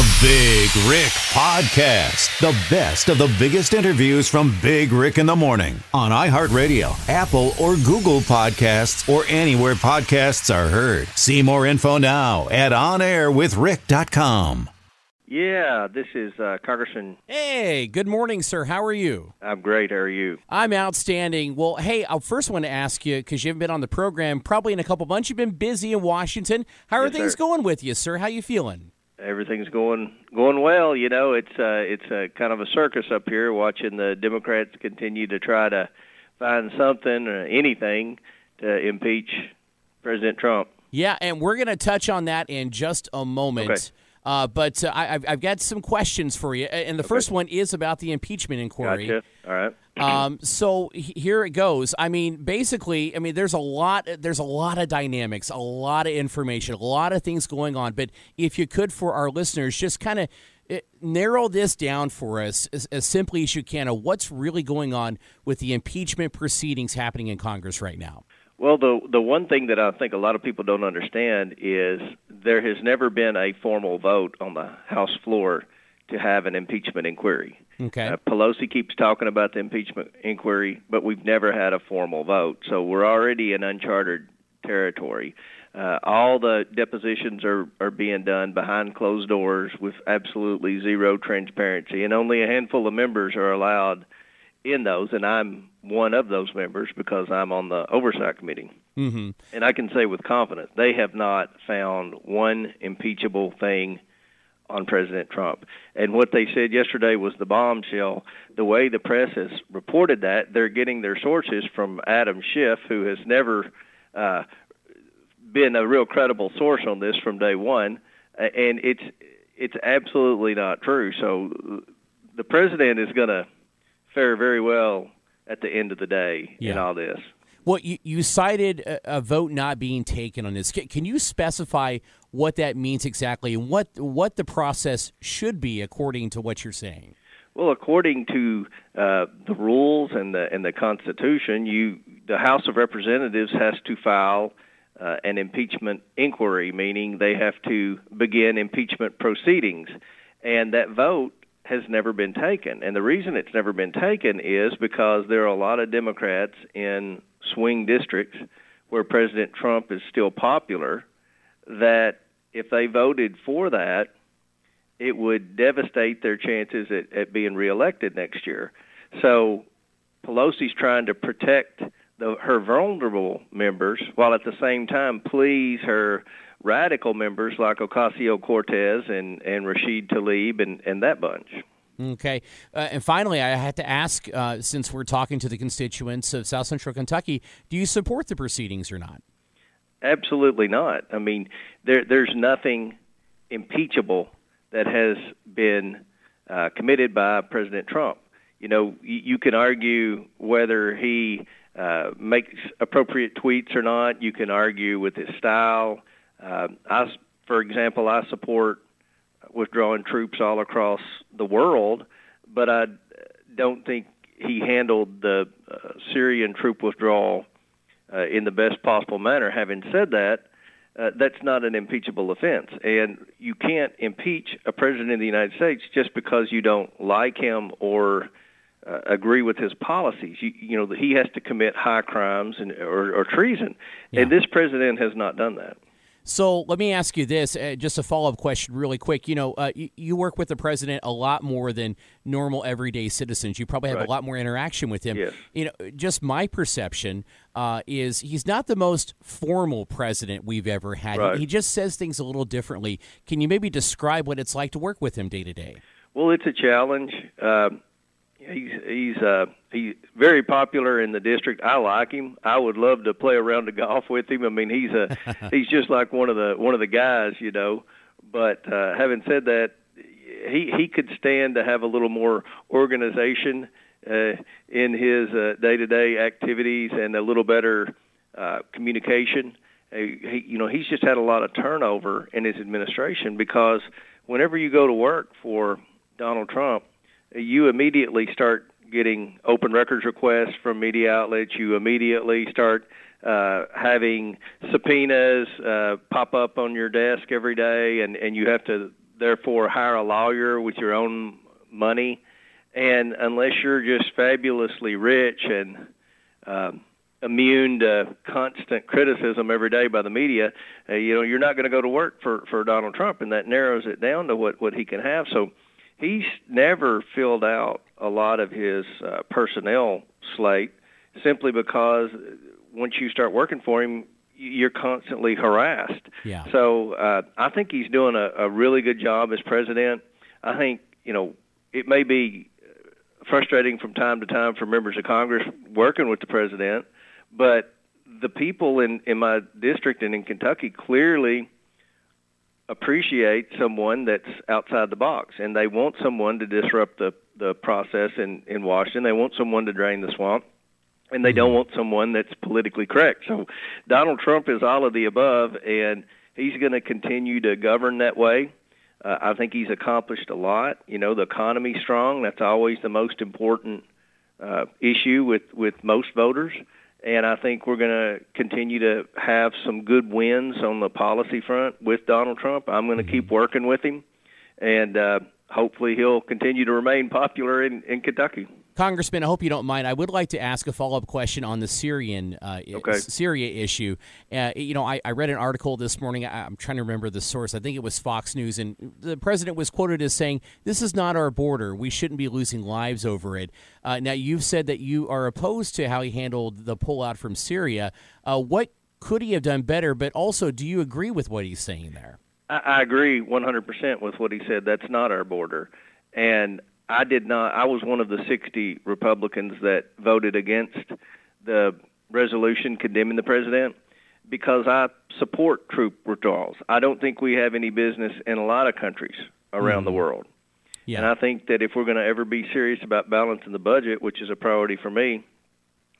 The Big Rick Podcast. The best of the biggest interviews from Big Rick in the Morning on iHeartRadio, Apple, or Google Podcasts, or anywhere podcasts are heard. See more info now at onairwithrick.com. Yeah, this is uh, Congressman. Hey, good morning, sir. How are you? I'm great. How are you? I'm outstanding. Well, hey, I first want to ask you because you haven't been on the program probably in a couple months. You've been busy in Washington. How are Yes, things sir. going with you, sir? How you feeling? Everything's going going well. You know, it's uh, it's a kind of a circus up here, watching the Democrats continue to try to find something or anything to impeach President Trump. Yeah, and we're going to touch on that in just a moment. Okay. Uh, but uh, I, I've, I've got some questions for you, and the first one is about the impeachment inquiry. Gotcha. All right. Um, so here it goes. I mean, basically, I mean, there's a lot, there's a lot of dynamics, a lot of information, a lot of things going on. But if you could, for our listeners, just kind of narrow this down for us as, as simply as you can of what's really going on with the impeachment proceedings happening in Congress right now. Well, the the one thing that I think a lot of people don't understand is there has never been a formal vote on the House floor to have an impeachment inquiry. Okay. Uh, Pelosi keeps talking about the impeachment inquiry, but we've never had a formal vote. So we're already in uncharted territory. Uh, all the depositions are, are being done behind closed doors with absolutely zero transparency, and only a handful of members are allowed in those, and I'm one of those members because I'm on the oversight committee. Mm-hmm. And I can say with confidence, they have not found one impeachable thing on President Trump. And what they said yesterday was the bombshell. The way the press has reported that, they're getting their sources from Adam Schiff, who has never uh, been a real credible source on this from day one, Uh, and it's it's absolutely not true. So the president is going to fare very well at the end of the day in all this. Well, you, you cited a, a vote not being taken on this. Can, can you specify what that means exactly and what what the process should be according to what you're saying? Well, according to uh, the rules and the and the Constitution, you the House of Representatives has to file uh, an impeachment inquiry, meaning they have to begin impeachment proceedings, and that vote has never been taken. And the reason it's never been taken is because there are a lot of Democrats in swing districts where President Trump is still popular that if they voted for that, it would devastate their chances at, at being reelected next year. So Pelosi's trying to protect the, her vulnerable members while at the same time please her radical members like Ocasio Cortez and, and Rashid Tlaib and, and that bunch. Okay. Uh, and finally, I had to ask uh, since we're talking to the constituents of South Central Kentucky, do you support the proceedings or not? Absolutely not. I mean, there, there's nothing impeachable that has been uh, committed by President Trump. You know, you, you can argue whether he uh, makes appropriate tweets or not. You can argue with his style. Uh, I, for example, I support withdrawing troops all across the world, but I don't think he handled the uh, Syrian troop withdrawal uh, in the best possible manner. Having said that, uh, that's not an impeachable offense, and you can't impeach a president of the United States just because you don't like him or uh, agree with his policies. You, you know, he has to commit high crimes and or, or treason, Yeah. and this president has not done that. So let me ask you this, uh, just a follow up question, really quick. You know, uh, you, you work with the president a lot more than normal everyday citizens. You probably have Right. a lot more interaction with him. Yes. You know, just my perception uh, is he's not the most formal president we've ever had. Right. He just says things a little differently. Can you maybe describe what it's like to work with him day to day? Well, it's a challenge. Um he's he's uh, he's very popular in the district. I like him. I would love to play around the golf with him. I mean, he's a he's just like one of the one of the guys, you know. But uh, having said that, he he could stand to have a little more organization uh, in his uh, day-to-day activities and a little better uh, communication. Uh, he, you know, he's just had a lot of turnover in his administration because whenever you go to work for Donald Trump, you immediately start getting open records requests from media outlets. You immediately start uh, having subpoenas uh, pop up on your desk every day, and, and you have to therefore hire a lawyer with your own money. And unless you're just fabulously rich and um, immune to constant criticism every day by the media, uh, you know, you're not going to go to work for for Donald Trump, and that narrows it down to what what he can have. So he's never filled out a lot of his uh, personnel slate simply because once you start working for him, you're constantly harassed. Yeah. So uh, I think he's doing a, a really good job as president. I think you know it may be frustrating from time to time for members of Congress working with the president, but the people in in my district and in Kentucky clearly appreciate someone that's outside the box and they want someone to disrupt the the process in in Washington. They want someone to drain the swamp and they don't mm-hmm. want someone that's politically correct. So Donald Trump is all of the above and he's going to continue to govern that way. Uh, I think he's accomplished a lot. You know, the economy's strong. That's always the most important uh, issue with with most voters. And I think we're going to continue to have some good wins on the policy front with Donald Trump. I'm going to mm-hmm. keep working with him, and uh, hopefully he'll continue to remain popular in, in Kentucky. Congressman, I hope you don't mind. I would like to ask a follow up question on the Syrian uh, okay. Syria issue. Uh, you know, I, I, read an article this morning. I, am trying to remember the source. I think it was Fox News, and the president was quoted as saying, "This is not our border. We shouldn't be losing lives over it." Uh, now, you've said that you are opposed to how he handled the pullout from Syria. Uh, what could he have done better? But also, do you agree with what he's saying there? I, I agree 100% with what he said. That's not our border, and I did not. I was one of the 60 Republicans that voted against the resolution condemning the president because I support troop withdrawals. I don't think we have any business in a lot of countries around mm. the world. Yeah. And I think that if we're going to ever be serious about balancing the budget, which is a priority for me,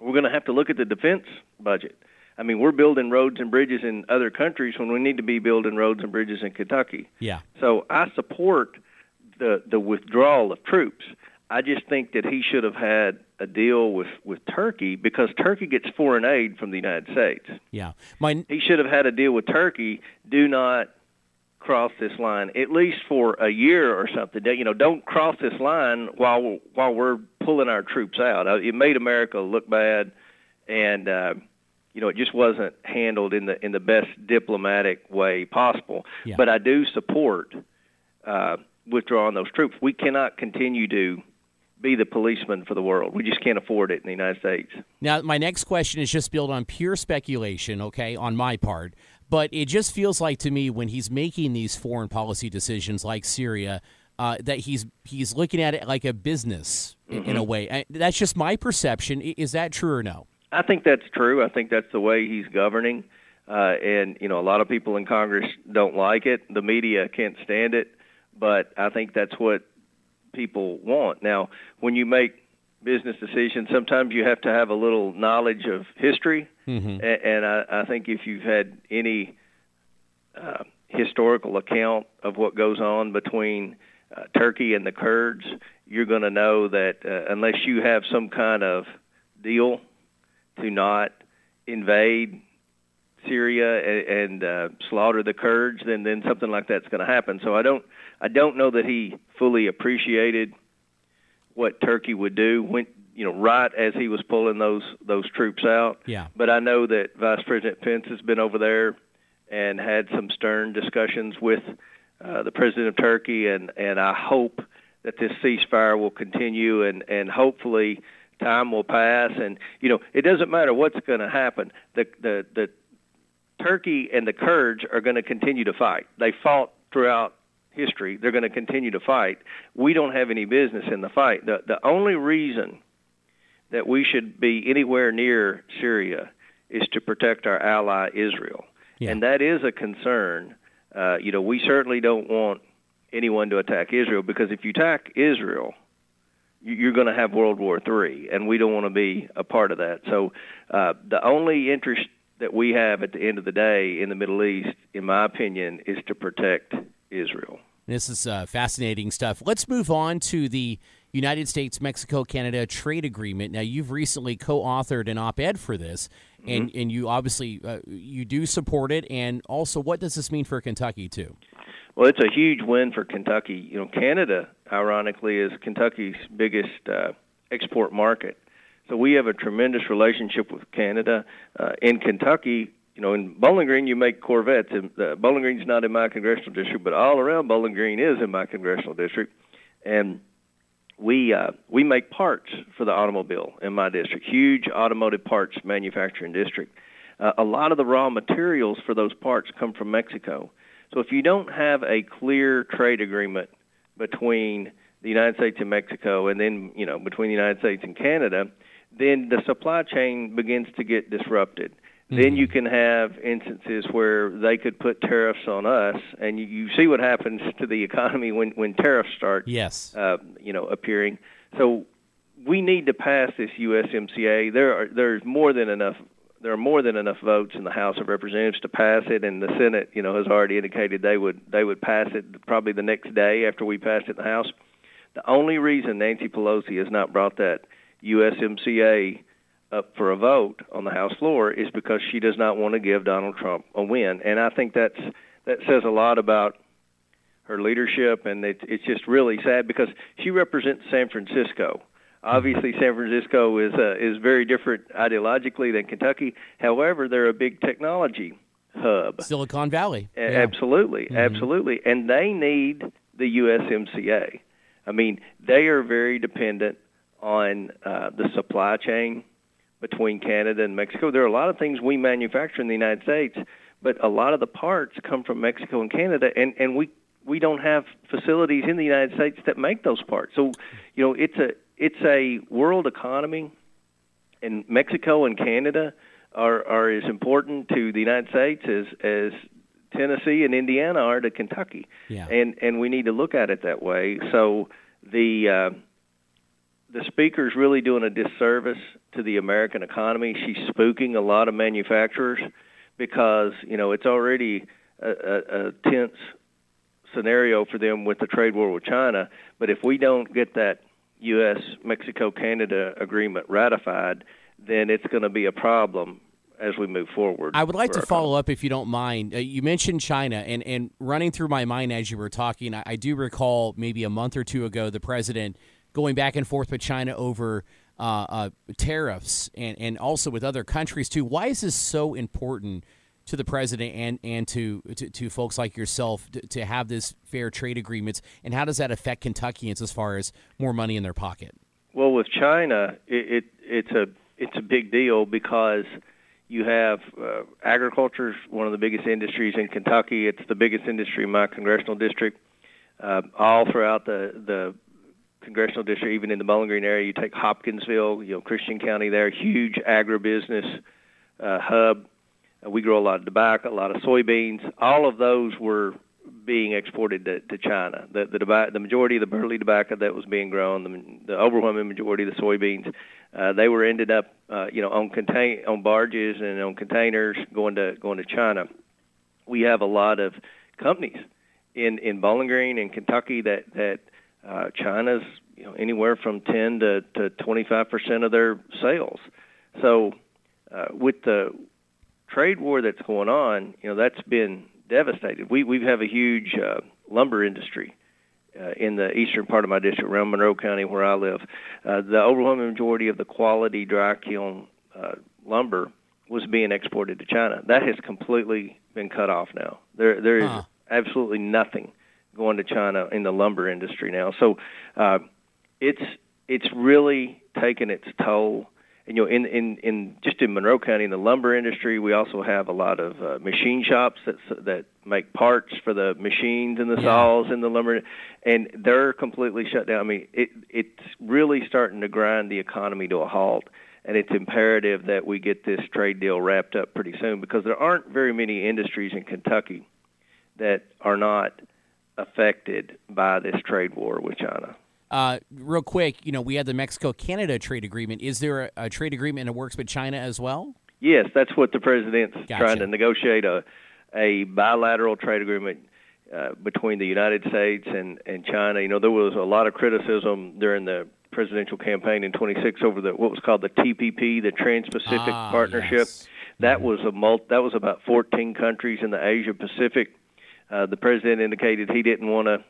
we're going to have to look at the defense budget. I mean, we're building roads and bridges in other countries when we need to be building roads and bridges in Kentucky. Yeah. So I support – the the withdrawal of troops. I just think that he should have had a deal with with Turkey because Turkey gets foreign aid from the United States. Yeah, my he should have had a deal with Turkey. Do not cross this line at least for a year or something. You know, don't cross this line while while we're pulling our troops out. Uh, it made America look bad, and uh, you know it just wasn't handled in the in the best diplomatic way possible. Yeah. But I do support. Uh, withdrawing those troops. We cannot continue to be the policeman for the world. We just can't afford it in the United States. Now, my next question is just built on pure speculation, okay, on my part. But it just feels like to me when he's making these foreign policy decisions like Syria, uh, that he's he's looking at it like a business mm-hmm. in, in a mm-hmm. way. I, that's just my perception. Is that true or no? I think that's true. I think that's the way he's governing. Uh, and you know, a lot of people in Congress don't like it. The media can't stand it but I think that's what people want. Now, when you make business decisions, sometimes you have to have a little knowledge of history, mm-hmm. and, I, I think if you've had any uh, historical account of what goes on between uh, Turkey and the Kurds, you're going to know that uh, unless you have some kind of deal to not invade Syria and, and uh, slaughter the Kurds, then then something like that's going to happen. So I don't I don't know that he fully appreciated what Turkey would do when you know right as he was pulling those those troops out. Yeah. But I know that Vice President Pence has been over there and had some stern discussions with uh, the president of Turkey, and and I hope that this ceasefire will continue, and and hopefully time will pass, and you know it doesn't matter what's going to happen. The the the Turkey and the Kurds are going to continue to fight. They fought throughout history. They're going to continue to fight. We don't have any business in the fight. The the only reason that we should be anywhere near Syria is to protect our ally Israel, yeah. and that is a concern. Uh, you know, we certainly don't want anyone to attack Israel because if you attack Israel, you're going to have World War III, and we don't want to be a part of that. So, uh, the only interest that we have at the end of the day in the Middle East, in my opinion, is to protect Israel. This is uh, fascinating stuff. Let's move on to the United States Mexico Canada trade agreement. Now, you've recently co-authored an op-ed for this, and and you obviously uh, you do support it. And also, what does this mean for Kentucky too? Well, it's a huge win for Kentucky. You know, Canada, ironically, is Kentucky's biggest uh, export market. So we have a tremendous relationship with Canada. Uh, in Kentucky, you know, in Bowling Green, you make Corvettes. And uh, Bowling Green's not in my congressional district, but all around Bowling Green is in my congressional district, and we uh, we make parts for the automobile in my district. Huge automotive parts manufacturing district. Uh, a lot of the raw materials for those parts come from Mexico. So if you don't have a clear trade agreement between the United States and Mexico, and then you know between the United States and Canada, then the supply chain begins to get disrupted. Mm-hmm. Then you can have instances where they could put tariffs on us, and you, you see what happens to the economy when when tariffs start. Yes, uh, you know, appearing. So we need to pass this USMCA. There are there's more than enough there are more than enough votes in the House of Representatives to pass it, and the Senate, you know, has already indicated they would they would pass it probably the next day after we passed it in the House. The only reason Nancy Pelosi has not brought that USMCA up for a vote on the House floor is because she does not want to give Donald Trump a win, and I think that's that says a lot about her leadership, and it's it's just really sad because she represents San Francisco Obviously, San Francisco is uh, is very different ideologically than Kentucky. However, they're a big technology hub. Silicon Valley. Yeah. Absolutely, mm-hmm. absolutely, and they need the USMCA. I mean, they are very dependent on uh, the supply chain between Canada and Mexico. There are a lot of things we manufacture in the United States, but a lot of the parts come from Mexico and Canada, and and we we don't have facilities in the United States that make those parts. So, you know, it's a it's a world economy, and Mexico and Canada are are as important to the United States as as Tennessee and Indiana are to Kentucky. Yeah. And and we need to look at it that way. So the uh, the speaker's really doing a disservice to the American economy. She's spooking a lot of manufacturers because you know it's already a, a, a tense scenario for them with the trade war with China. But if we don't get that U.S. Mexico Canada agreement ratified, then it's going to be a problem as we move forward. I would like to follow up, if you don't mind. Uh, you mentioned China, and, and running through my mind as you were talking, I, I, do recall maybe a month or two ago the president going back and forth with China over uh, uh, tariffs and, and also with other countries too. Why is this so important? To the president and and to to, to folks like yourself to, to, have this fair trade agreements, and how does that affect Kentuckians as far as more money in their pocket? Well, with China, it, it it's a it's a big deal because you have uh, agriculture one of the biggest industries in Kentucky. It's the biggest industry in my congressional district. Uh, all throughout the the congressional district, even in the Bowling Green area, you take Hopkinsville, you know, Christian County there, huge agribusiness uh, hub. Uh, we grow a lot of tobacco, a lot of soybeans. All of those were being exported to, to China. The the, the majority of the burley tobacco that was being grown, the, the overwhelming majority of the soybeans, uh, they were ended up, uh, you know, on contain on barges and on containers going to going to China. We have a lot of companies in in Bowling Green and Kentucky that that uh, China's you know anywhere from 10 to to 25 percent of their sales. So uh, with the trade war that's going on, you know, that's been devastated. We we have a huge uh, lumber industry uh, in the eastern part of my district, around Monroe County, where I live. Uh, the overwhelming majority of the quality dry kiln uh, lumber was being exported to China. That has completely been cut off now. There there is huh. absolutely nothing going to China in the lumber industry now. So uh, it's it's really taken its toll you know, in in in just in Monroe County in the lumber industry, we also have a lot of uh, machine shops that that make parts for the machines and the yeah. saws and the lumber, and they're completely shut down. I mean, it it's really starting to grind the economy to a halt, and it's imperative that we get this trade deal wrapped up pretty soon because there aren't very many industries in Kentucky that are not affected by this trade war with China. Uh, real quick, you know, we had the Mexico Canada trade agreement. Is there a, a, trade agreement that works with China as well? Yes, that's what the president's gotcha. trying to negotiate a a bilateral trade agreement uh, between the United States and and China. You know, there was a lot of criticism during the presidential campaign in 26 over the what was called the TPP, the Trans-Pacific ah, Partnership. Yes. That mm-hmm. was a multi, that was about 14 countries in the Asia Pacific Uh, the president indicated he didn't want to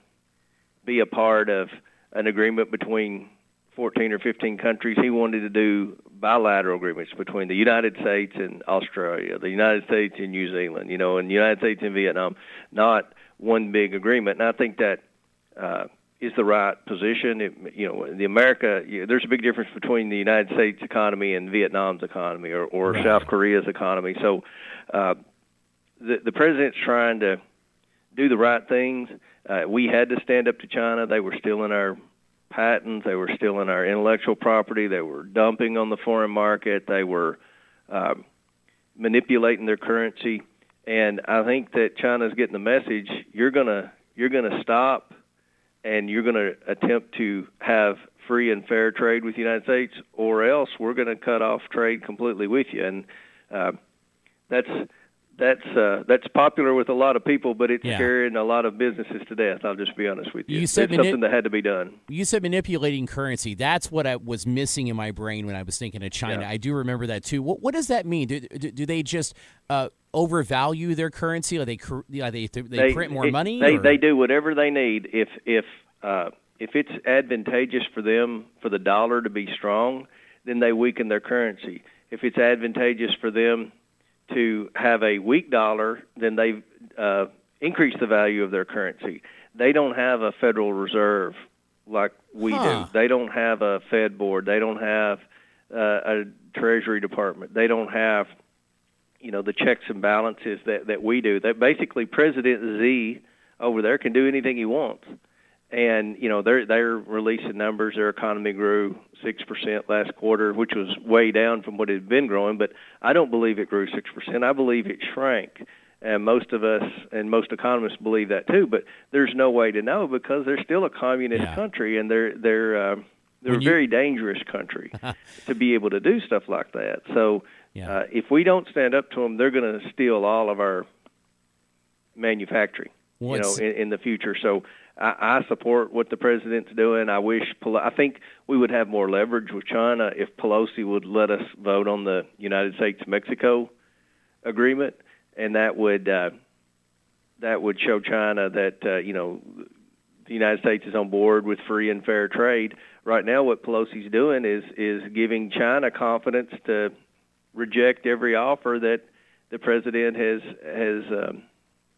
be a part of an agreement between 14 or 15 countries. He wanted to do bilateral agreements between the United States and Australia, the United States and New Zealand, you know, and the United States and Vietnam, not one big agreement. And I think that uh, is the right position. It, you know, the America, you know, there's a big difference between the United States economy and Vietnam's economy or, or right. South Korea's economy. So uh, the, the president's trying to do the right things. Uh, we had to stand up to China. They were still in our patents. They were still in our intellectual property. They were dumping on the foreign market. They were uh, manipulating their currency. And I think that China's getting the message: you're gonna you're gonna stop, and you're gonna attempt to have free and fair trade with the United States, or else we're to cut off trade completely with you. And uh, that's that's uh, that's popular with a lot of people, but it's yeah. scaring a lot of businesses to death. I'll just be honest with you. You said it's mani- something that had to be done. You said manipulating currency. That's what I was missing in my brain when I was thinking of China. Yeah. I do remember that too. What, what does that mean? Do, do, do they just uh, overvalue their currency? Are they are they they, they print more it, money? They or? they do whatever they need. If if uh, if it's advantageous for them for the dollar to be strong, then they weaken their currency. If it's advantageous for them to have a weak dollar, then they uh, increase the value of their currency. They don't have a Federal Reserve like we huh. do. They don't have a Fed board. They don't have uh, a Treasury Department. They don't have, you know, the checks and balances that that we do. That basically President Xi over there can do anything he wants and you know they're they're releasing numbers. Their economy grew six percent last quarter, which was way down from what it had been growing. But I don't believe it grew six percent. I believe it shrank, and most of us and most economists believe that too. But there's no way to know because they're still a communist yeah. country, and they're they're uh, they're when a very dangerous country to be able to do stuff like that. So yeah. uh, if we don't stand up to them, they're going to steal all of our manufacturing. What's... You know, in, in the future. So I, I support what the president's doing. I wish I think we would have more leverage with China if Pelosi would let us vote on the United States Mexico agreement, and that would uh, that would show China that uh, you know the United States is on board with free and fair trade. Right now, what Pelosi's doing is is giving China confidence to reject every offer that the president has has um,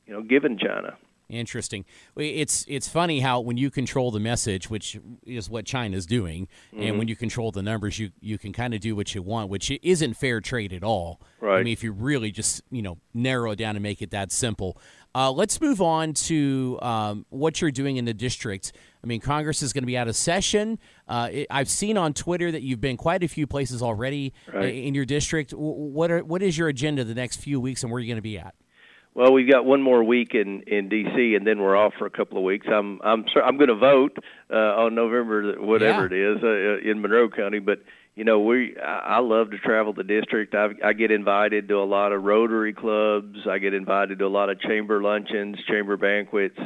you know given China. Interesting. It's it's funny how when you control the message, which is what China's doing, mm-hmm. and when you control the numbers, you you can kind of do what you want, which isn't fair trade at all. Right. I mean, if you really just you know narrow it down and make it that simple. Uh, let's move on to um, what you're doing in the district. I mean, Congress is going to be out of session. Uh, it, I've seen on Twitter that you've been quite a few places already right. in your district. What are what is your agenda the next few weeks, and where are you going to be at? Well, we've got one more week in in D.C. and then we're off for a couple of weeks. I'm I'm I'm going to vote uh, on November whatever yeah. it is uh, uh, in Monroe County, but you know we I, I love to travel the district. I, I get invited to a lot of Rotary clubs. I get invited to a lot of chamber luncheons, chamber banquets.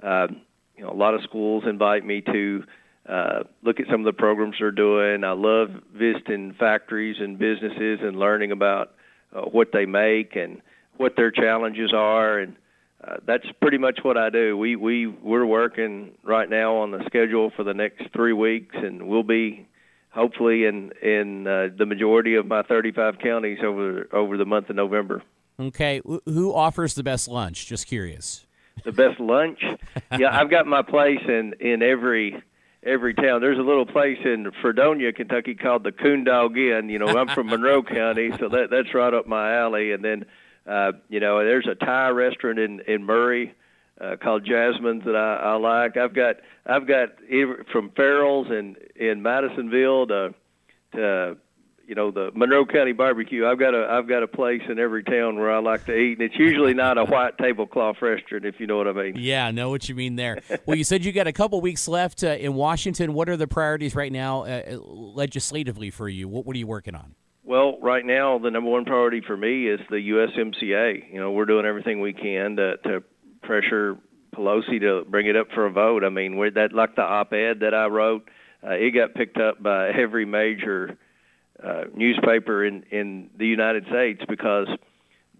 Uh, you know, a lot of schools invite me to uh, look at some of the programs they're doing. I love visiting factories and businesses and learning about uh, what they make and what their challenges are, and uh, that's pretty much what I do. We we we're working right now on the schedule for the next three weeks, and we'll be hopefully in in uh, the majority of my 35 counties over over the month of November. Okay, who offers the best lunch? Just curious. The best lunch? yeah, I've got my place in in every every town. There's a little place in Fredonia, Kentucky called the Coon Dog Inn. You know, I'm from Monroe County, so that that's right up my alley. And then uh, you know, there's a Thai restaurant in in Murray uh, called Jasmine's that I, I like. I've got I've got from Farrell's in in Madisonville to to you know the Monroe County barbecue. I've got a I've got a place in every town where I like to eat, and it's usually not a white tablecloth restaurant, if you know what I mean. Yeah, I know what you mean there. well, you said you got a couple weeks left uh, in Washington. What are the priorities right now, uh, legislatively for you? What what are you working on? Well, right now the number one priority for me is the USMCA. You know, we're doing everything we can to, to pressure Pelosi to bring it up for a vote. I mean, we're, that like the op-ed that I wrote, uh, it got picked up by every major uh, newspaper in in the United States because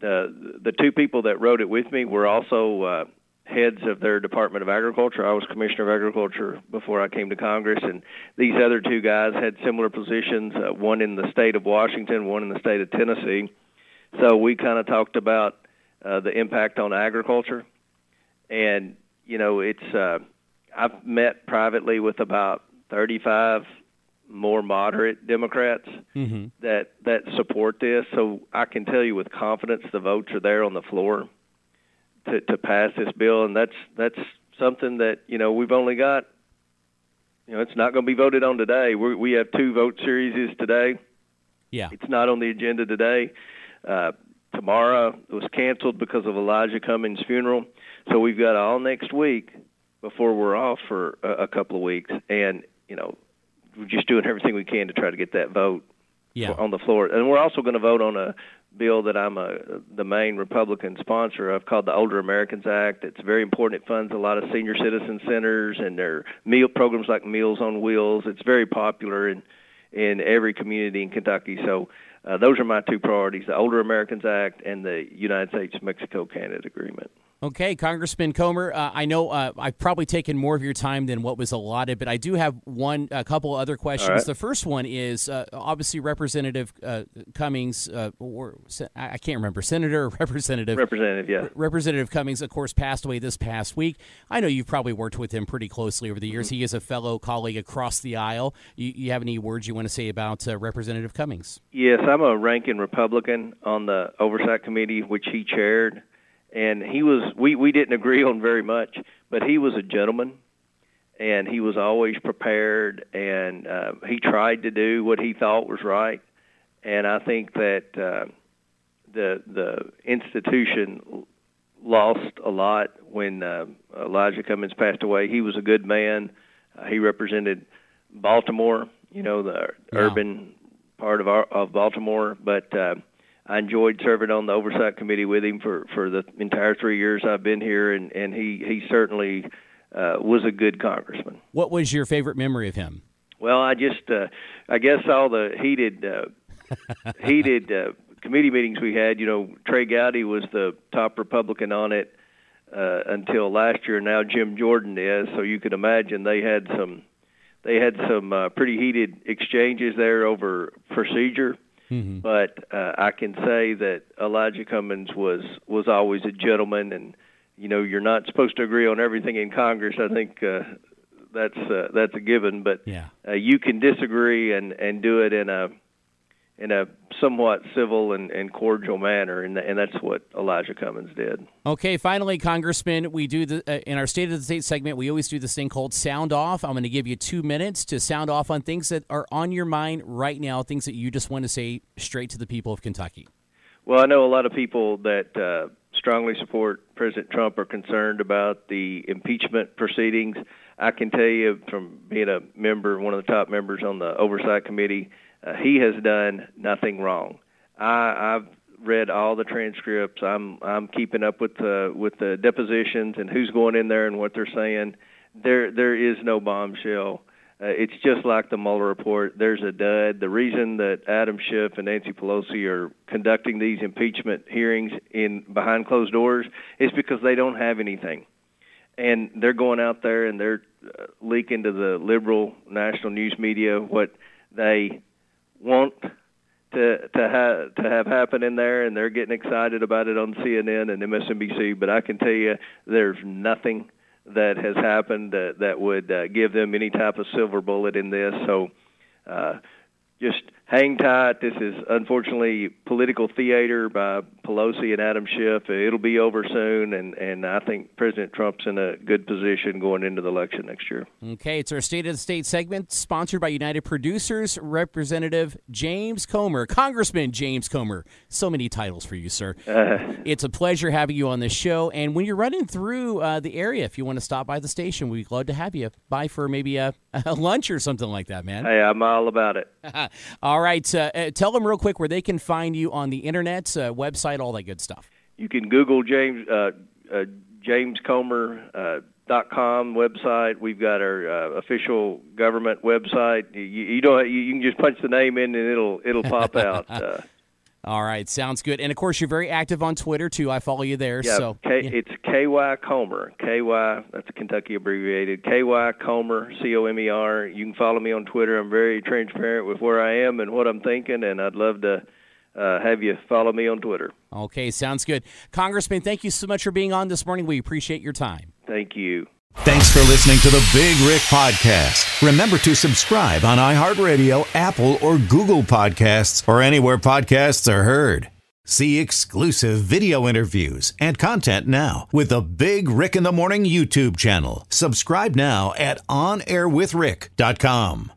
the the two people that wrote it with me were also uh, heads of their Department of Agriculture. I was Commissioner of Agriculture before I came to Congress, and these other two guys had similar positions. Uh, one in the state of Washington, one in the state of Tennessee. So we kind of talked about uh, the impact on agriculture, and you know, it's. Uh, I've met privately with about 35 more moderate Democrats mm-hmm. that that support this. So I can tell you with confidence the votes are there on the floor to to pass this bill, and that's that's something that you know we've only got. You know, it's not going to be voted on today. we we have two vote series today. Yeah, it's not on the agenda today. Uh, tomorrow it was canceled because of Elijah Cummings' funeral, so we've got all next week before we're off for a, a couple of weeks, and you know we're just doing everything we can to try to get that vote yeah. on the floor. And we're also going to vote on a bill that I'm a, the main Republican sponsor of called the Older Americans Act. It's very important. It funds a lot of senior citizen centers and their meal programs like Meals on Wheels. It's very popular in in every community in Kentucky. So uh, those are my two priorities: the Older Americans Act and the United States Mexico Canada Agreement. Okay, Congressman Comer, uh, I know uh, I've probably taken more of your time than what was allotted, but I do have one, a couple other questions. Right. The first one is uh, obviously Representative uh, Cummings, uh, or I can't remember, Senator or Representative. Representative, yeah. Representative Cummings, of course, passed away this past week. I know you've probably worked with him pretty closely over the years. Mm-hmm. He is a fellow colleague across the aisle. You, you have any words you want to say about uh, Representative Cummings? Yes, I'm a ranking Republican on the Oversight Committee, which he chaired and he was we we didn't agree on very much, but he was a gentleman, and he was always prepared, and uh, he tried to do what he thought was right, and I think that uh, the the institution lost a lot when uh, Elijah Cummings passed away. He was a good man. Uh, he represented Baltimore, you know, the yeah. urban part of our, of Baltimore, but uh, I enjoyed serving on the oversight committee with him for for the entire three years I've been here, and and he he certainly uh, was a good congressman. What was your favorite memory of him? Well, I just uh, I guess all the heated uh, heated uh, committee meetings we had. You know, Trey Gowdy was the top Republican on it uh, until last year. Now Jim Jordan is, so you can imagine they had some they had some uh, pretty heated exchanges there over procedure Mm-hmm. But uh, I can say that Elijah Cummings was was always a gentleman, and you know you're not supposed to agree on everything in Congress. I think uh, that's uh, that's a given, but yeah. uh, you can disagree and and do it in a in a somewhat civil and, and cordial manner, and, and that's what Elijah Cummings did. Okay, finally, Congressman, we do the uh, in our State of the State segment. We always do this thing called sound off. I'm going to give you two minutes to sound off on things that are on your mind right now, things that you just want to say straight to the people of Kentucky. Well, I know a lot of people that uh, strongly support President Trump are concerned about the impeachment proceedings. I can tell you from being a member, one of the top members on the Oversight Committee uh, he has done nothing wrong. I, I've read all the transcripts. I'm I'm keeping up with the with the depositions and who's going in there and what they're saying. There there is no bombshell. Uh, it's just like the Mueller report. There's a dud. The reason that Adam Schiff and Nancy Pelosi are conducting these impeachment hearings in behind closed doors is because they don't have anything, and they're going out there and they're uh, leaking to the liberal national news media what they want to to have to have happen in there, and they're getting excited about it on CNN and MSNBC. But I can tell you, there's nothing that has happened that that would uh, give them any type of silver bullet in this. So, uh, just hang tight. This is unfortunately political theater by Pelosi and Adam Schiff. It'll be over soon, and, and I think President Trump's in a good position going into the election next year. Okay, it's our State of the State segment sponsored by United Producers, Representative James Comer, Congressman James Comer. So many titles for you, sir. Uh, it's a pleasure having you on the show. And when you're running through uh, the area, if you want to stop by the station, we'd love to have you by for maybe a, a lunch or something like that, man. Hey, I'm all about it. all right, uh, uh, tell them real quick where they can find you on the internet, uh, website, all that good stuff. You can Google James uh, uh, James Comer. Uh, dot com website. We've got our uh, official government website. You, you don't. You, you, can just punch the name in and it'll it'll pop out. Uh, All right, sounds good. And of course, you're very active on Twitter too. I follow you there. Yeah, so K, yeah. it's KY Comer. KY, that's a Kentucky abbreviated. KY Comer, C O M E R. You can follow me on Twitter. I'm very transparent with where I am and what I'm thinking, and I'd love to uh, have you follow me on Twitter. Okay, sounds good. Congressman, thank you so much for being on this morning. We appreciate your time. Thank you. Thanks for listening to the Big Rick Podcast. Remember to subscribe on iHeartRadio, Apple, or Google Podcasts, or anywhere podcasts are heard. See exclusive video interviews and content now with the Big Rick in the Morning YouTube channel. Subscribe now at OnAirWithRick.com.